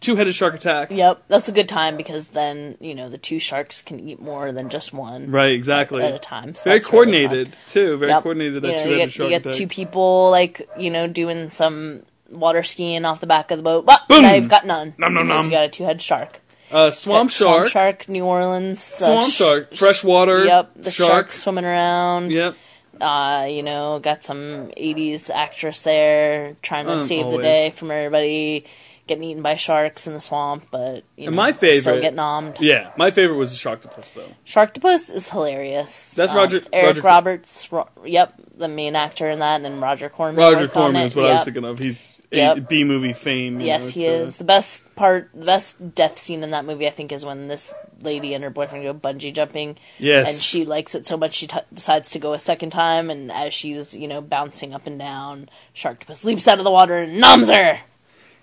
two-headed shark attack. Yep, that's a good time because then you know the two sharks can eat more than just one Right, exactly. at a time. So Very that's really coordinated too. Very Yep. coordinated. That you know, two-headed get, shark you get two people like you know doing some water skiing off the back of the boat. But Boom! you've got none. Nom, nom, nom. You got a two-headed shark. Uh, swamp Swamp shark. shark, New Orleans. Swamp sh- shark. Freshwater. Yep, the shark. shark swimming around. Yep. Uh, you know, got some '80s actress there trying to Um, save always. the day from everybody getting eaten by sharks in the swamp. But you know, my still favorite- get nommed. Yeah, my favorite was the Sharktopus though. Sharktopus is hilarious. That's Um, Roger- Eric Roger- Roberts. Ro- yep, the main actor in that, and then Roger Corman. Roger Corman is what I was thinking of. He's Yep. B movie fame. you Yes, know, he uh, is. The best part, the best death scene in that movie, I think, is when this lady and her boyfriend go bungee jumping. Yes. And she likes it so much she t- decides to go a second time, and as she's, you know, bouncing up and down, Sharktopus leaps out of the water and noms her!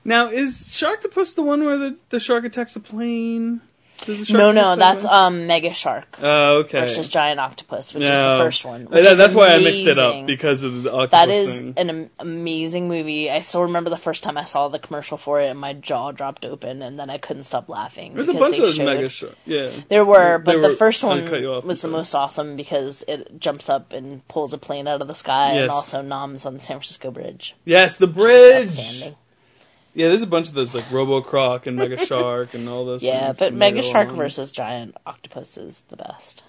Now, is Sharktopus the one where the, the shark attacks a plane? Does the No, no, that's a um Mega Shark Oh, okay. versus Giant Octopus, which No. is the first one. Which that- is that's why I mixed it up because of the octopus That is thing. an am- amazing movie. I still remember the first time I saw the commercial for it, and my jaw dropped open, and then I couldn't stop laughing. There's a bunch of those showed- mega sharks. Yeah. There were, but They the first one cut you off, was the most awesome because it jumps up and pulls a plane out of the sky, Yes. and also noms on the San Francisco Bridge. Yes, the bridge. Yeah, there's a bunch of those like Robo Croc and Mega Shark and all those. Yeah, but Mega Shark versus Giant Octopus is the best.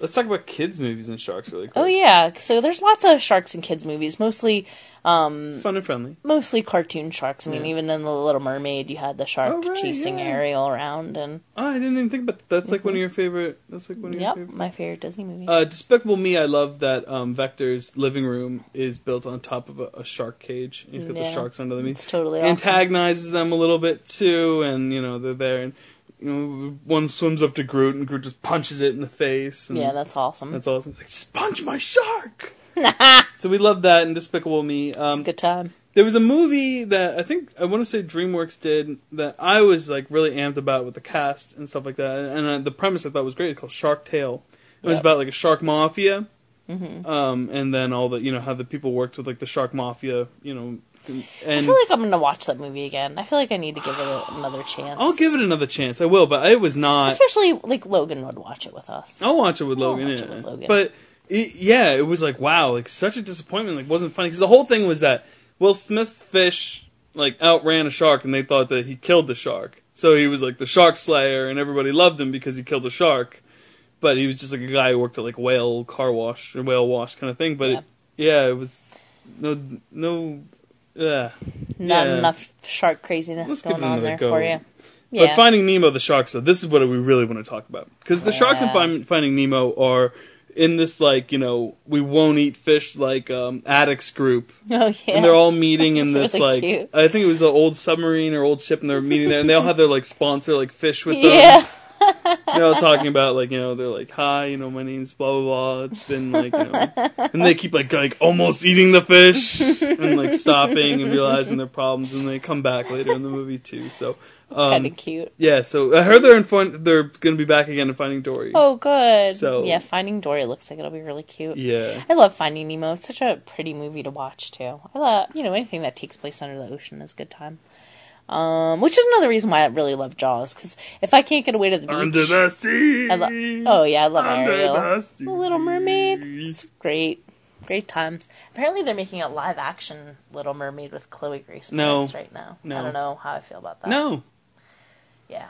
Let's talk about kids movies and sharks really quick. Oh yeah, so there's lots of sharks and kids movies, mostly fun and friendly. mostly cartoon sharks. I mean, Yeah. even in the Little Mermaid, you had the shark Oh, right, chasing yeah. Ariel around, and Oh, I didn't even think about that. That's like one of your favorite. That's like one of your yep, favorite. my favorite Disney movie. Uh, Despicable Me, I love that um, Vector's living room is built on top of a, a shark cage. He's got the sharks under. He It's totally awesome. antagonizes them a little bit too, and you know they're there, and you know one swims up to Gru, and Gru just punches it in the face. And yeah, that's awesome. that's awesome. It's like sponge my shark. so we love that in Despicable Me. Um, Good time. there was a movie that I think I want to say DreamWorks did that I was like really amped about with the cast and stuff like that, and uh, the premise I thought was great. It's called Shark Tale. It was Yep. about like a shark mafia, Mm-hmm. um, and then all the you know how the people worked with like the shark mafia, you know, and, I feel like I'm gonna watch that movie again. I feel like I need to give it a, another chance. I'll give it another chance. I will, but it was not. Especially like Logan would watch it with us. I'll watch it with Logan. watch yeah. it with Logan. But it, yeah, it was like wow, like such a disappointment. Like wasn't funny because the whole thing was that Will Smith's fish like outran a shark, and they thought that he killed the shark. So he was like the shark slayer, and everybody loved him because he killed a shark. But he was just like a guy who worked at like whale car wash or whale wash kind of thing. But Yeah. it, yeah, it was no no. Yeah. Not yeah. enough shark craziness Let's going on there go. for you. But Finding Nemo, the sharks, though, this is what we really want to talk about because the sharks in Find- Finding Nemo are in this like you know we won't eat fish like um, addicts group, oh yeah. and they're all meeting in this Really like cute. I think it was an old submarine or old ship, and they're meeting there, and they all have their like sponsor like fish with them. yeah. They're all talking about like you know they're like hi you know my name's blah blah blah. It's been like you know, and they keep like like almost eating the fish and like stopping and realizing their problems, and they come back later in the movie too. So. Um, kind of cute. yeah, so I heard they're in fun, they're going to be back again in Finding Dory. Oh, good. So- yeah, Finding Dory looks like it'll be really cute. Yeah. I love Finding Nemo. It's such a pretty movie to watch too. I love you know anything that takes place under the ocean is a good time. Um, which is another reason why I really love Jaws because if I can't get away to the beach, Under the sea. I lo- oh yeah, I love Under Ariel, the sea. The Little Mermaid. It's great, great times. Apparently, they're making a live action Little Mermaid with Chloe Grace No. Moretz right now. No. I don't know how I feel about that. No. yeah.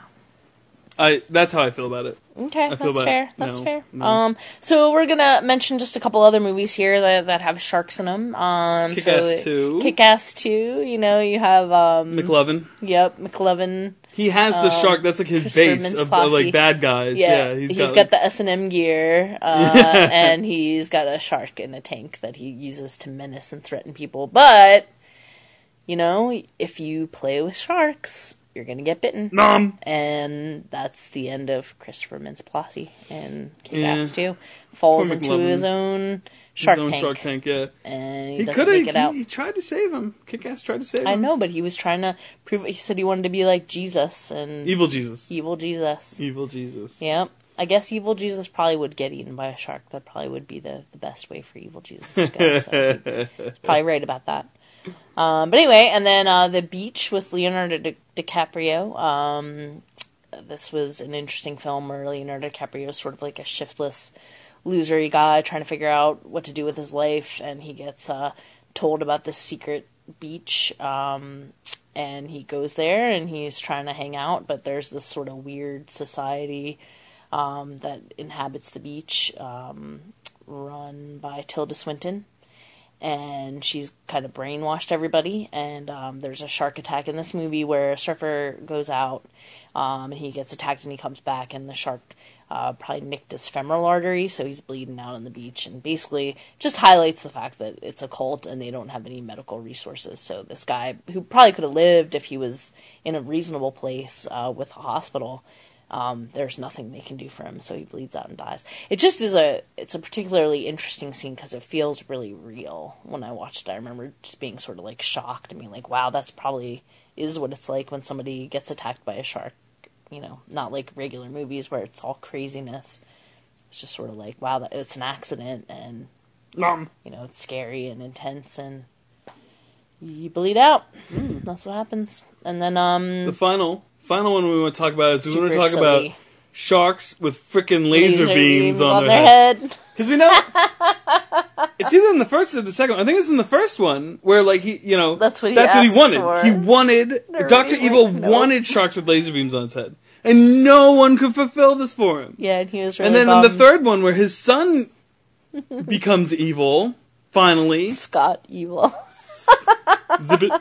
I that's how I feel about it. Okay, that's fair. That's no, fair. no. Um, so we're gonna mention just a couple other movies here that that have sharks in them. Um, Kick-Ass so 2. Kick-Ass Two. You know, you have um, McLovin. yep, McLovin. He has the shark. That's like his base of, of like bad guys. Yeah, Yeah, he's he's got, got, like, the S and M gear, uh, and he's got a shark in a tank that he uses to menace and threaten people. But you know, if you play with sharks, you're gonna get bitten. nom. and that's the end of Christopher Mintz-Plasse and Yeah. Kick-Ass 2. Falls Poor into McLovin. his own shark his own tank, shark tank. Yeah, and he, he doesn't could make it out. have. He, he tried to save him. Kick-Ass tried to save him. I know, but he was trying to prove. He said he wanted to be like Jesus and Evil Jesus. evil Jesus. Evil Jesus. Yep. I guess evil Jesus probably would get eaten by a shark. That probably would be the, the best way for evil Jesus to go. So he's probably right about that. Um, but anyway, and then uh, the beach with Leonardo Di- DiCaprio. Um, this was an interesting film where Leonardo DiCaprio is sort of like a shiftless, losery guy trying to figure out what to do with his life, and he gets uh, told about this secret beach. Um, and he goes there and he's trying to hang out, but there's this sort of weird society um, that inhabits the beach, um, run by Tilda Swinton and she's kind of brainwashed everybody. And um, there's a shark attack in this movie where a surfer goes out um, and he gets attacked and he comes back, and the shark uh, probably nicked his femoral artery, so he's bleeding out on the beach. And basically, just highlights the fact that it's a cult and they don't have any medical resources. So this guy, who probably could have lived if he was in a reasonable place uh, with a hospital. Um, there's nothing they can do for him, so he bleeds out and dies. It just is a it's a particularly interesting scene because it feels really real. When I watched it, I remember just being sort of like shocked and being like, "Wow, that's probably is what it's like when somebody gets attacked by a shark." You know, not like regular movies where it's all craziness. It's just sort of like, "Wow, that it's an accident," and Nom. you know, it's scary and intense, and you bleed out. That's what happens. And then, um, The final, final one we want to talk about is we want to super talk about sharks with freaking laser, beams, on, their head. Because we know it's either in the first or the second. one. I think it's in the first one where, like, he, you know, That's what he that's what he wanted. for. He wanted The Doctor Evil no. wanted sharks with laser beams on his head. and no one could fulfill this for him. Yeah, and he was really and then in the bummed. third one, where his son becomes evil, finally, Scott evil. Zip it.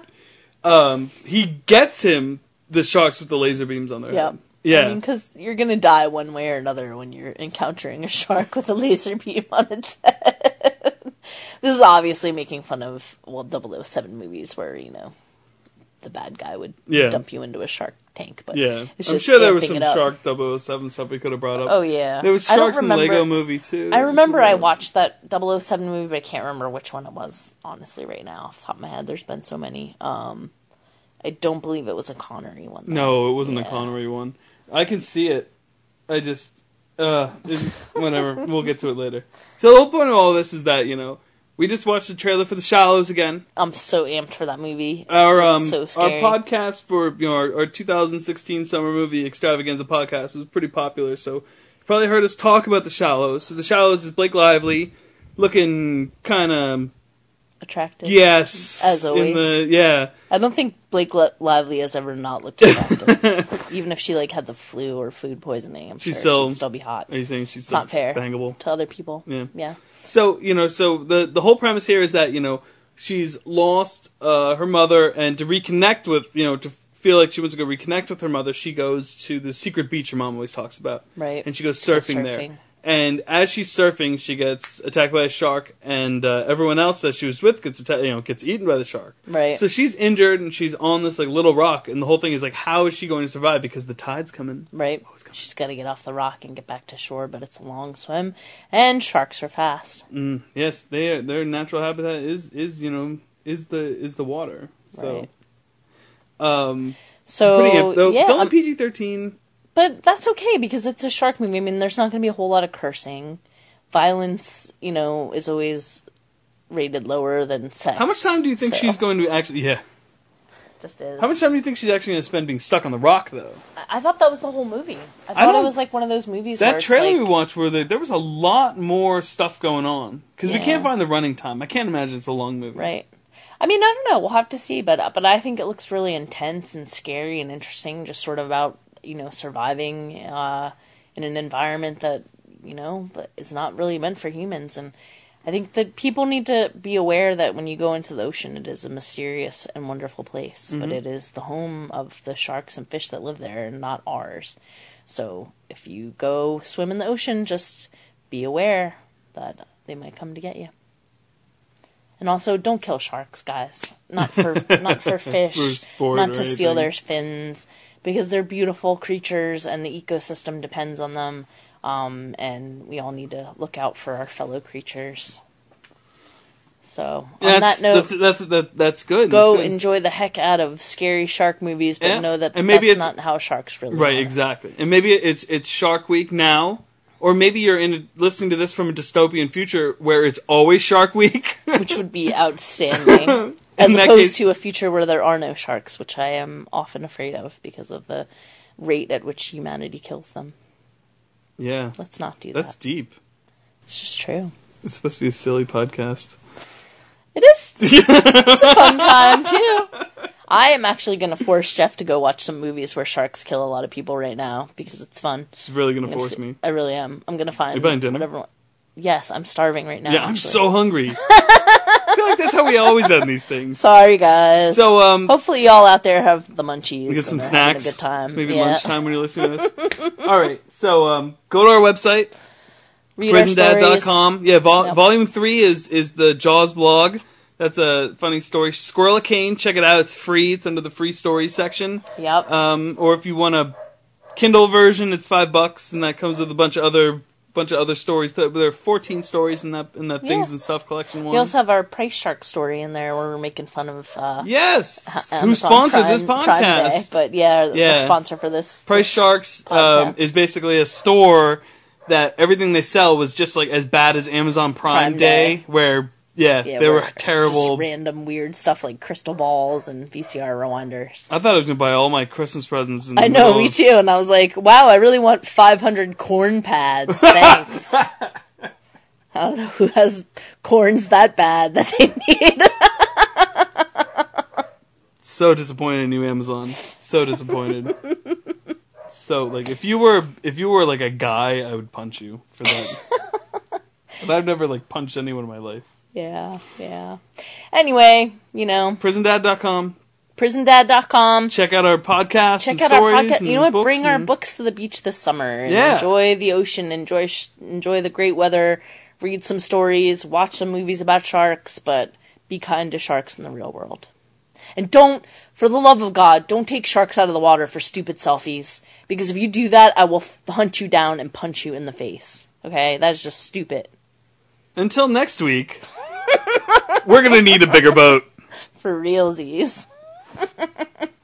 um, he gets him the sharks with the laser beams on their Yeah. head. Yeah. I mean, because you're gonna die one way or another when you're encountering a shark with a laser beam on its head. this is obviously making fun of well 007 movies where you know the bad guy would Yeah. dump you into a shark tank. But yeah, I'm sure there was some. Shark 007 stuff we could have brought up. Oh yeah, There was sharks in the Lego movie too. I remember I watched that 007 movie, but I can't remember which one it was, honestly, right now, off the top of my head. There's been so many. Um, I don't believe it was a Connery one. though. No, it wasn't Yeah. a Connery one. I can see it. I just, uh, whatever. we'll get to it later. So the whole point of all this is that you know we just watched the trailer for The Shallows again. I'm so amped for that movie. Our um, so our podcast for you know our, our 2016 summer movie extravaganza podcast was pretty popular. So you probably heard us talk about The Shallows. So The Shallows is Blake Lively looking kind of Attractive. yes As in always. the yeah I don't think Blake Li- Lively has ever not looked attractive. Even if she like had the flu or food poisoning, I'm She's sure still- she'd still be hot Are you saying she's It's not fair. bangable? to other people. Yeah. yeah. So you know, so the the whole premise here is that you know she's lost uh, her mother, and to reconnect with you know to feel like she wants to go reconnect with her mother, she goes to the secret beach her mom always talks about, Right. And she goes Go surfing, there. And as she's surfing, she gets attacked by a shark, and uh, everyone else that she was with gets atta- you know gets eaten by the shark. Right. So she's injured, and she's on this like little rock, and the whole thing is like, how is she going to survive because the tide's coming? Right. it's coming. She's got to get off the rock and get back to shore, but it's a long swim, and sharks are fast. Mm, yes, they are, their natural habitat is is you know is the is the water. So, Right. um, So pretty though. yeah, it's only um, PG thirteen. But that's okay because it's a shark movie. I mean, there's not going to be a whole lot of cursing. Violence, you know, is always rated lower than sex. How much time do you think so- she's going to actually? Yeah. Just is. How much time do you think she's actually going to spend being stuck on the rock though? I I thought that was the whole movie. I I thought it was like one of those movies. That trailer we watched, where the, there was a lot more stuff going on because we can't find the running time. I can't imagine it's a long movie. Right. I mean, I don't know. We'll have to see, but but I think it looks really intense and scary and interesting. Just sort of about you know surviving uh, in an environment that you know is not really meant for humans. And I think that people need to be aware that when you go into the ocean, it is a mysterious and wonderful place, but it is the home of the sharks and fish that live there, and not ours. So if you go swim in the ocean, just be aware that they might come to get you. And also, don't kill sharks, guys. Not for not for fish, For not to steal their fins, because they're beautiful creatures and the ecosystem depends on them. Um, and we all need to look out for our fellow creatures. So, on That's, that note, that's, that's, that, that's good. go That's good. enjoy the heck out of scary shark movies, but Yeah, know that and maybe that's it's- not how sharks really Right, are. exactly. And maybe it's it's Shark Week now, or maybe you're in a, listening to this from a dystopian future where it's always Shark Week. which would be outstanding. As opposed case- to a future where there are no sharks, which I am often afraid of because of the rate at which humanity kills them. yeah, Let's not do that's that. That's deep. It's just true. It's supposed to be a silly podcast. It is. it's a fun time too. I am actually going to force Jeff to go watch some movies where sharks kill a lot of people right now because it's fun. She's really gonna force see- me. I really am. I'm going to find You buying dinner? whatever. Yes, I'm starving right now. Yeah, I'm actually. so hungry. I feel like that's how we always end these things. sorry, guys. So, um, hopefully y'all out there have the munchies. We get some snacks. A good time. It's maybe yeah. lunchtime when you're listening to this. All right, so um, go to our website, Read our Yeah, vol- Yep. volume three is is the Jaws blog. That's a funny story. Squirrel a Cane, check it out. It's free. It's under the free stories section. Yep. Um, or if you want a Kindle version, it's five bucks, and that comes with a bunch of other bunch of other stories. There are 14 stories in that in that things and stuff collection one. We also have our Price Shark story in there where we're making fun of uh, yes, Amazon who sponsored Prime- this Prime Day. podcast? But yeah, the Yeah. sponsor for this Price this Sharks um, is basically a store that everything they sell was just like as bad as Amazon Prime, Prime Day, Day. where yeah, Yeah, they were terrible. just random weird stuff like crystal balls and VCR rewinders. I thought I was gonna buy all my Christmas presents. I know, me too. And I was like, wow, I really want 500 corn pads. Thanks. I don't know who has corns that bad that they need. So disappointed in you, Amazon. So disappointed. So like if you were if you were like a guy, I would punch you for that. but I've never like punched anyone in my life. Yeah, yeah. Anyway, you know, Prisondad.com. prisondad.com. Check out our podcast. Check and out our podcast. You know what? Bring our books to the beach this summer. And Yeah. Enjoy the ocean. Enjoy sh- enjoy the great weather. Read some stories. Watch some movies about sharks. But be kind to sharks in the real world. And don't, for the love of God, don't take sharks out of the water for stupid selfies. Because if you do that, I will f- hunt you down and punch you in the face. Okay? That is just stupid. Until next week, we're gonna need a bigger boat. For realsies.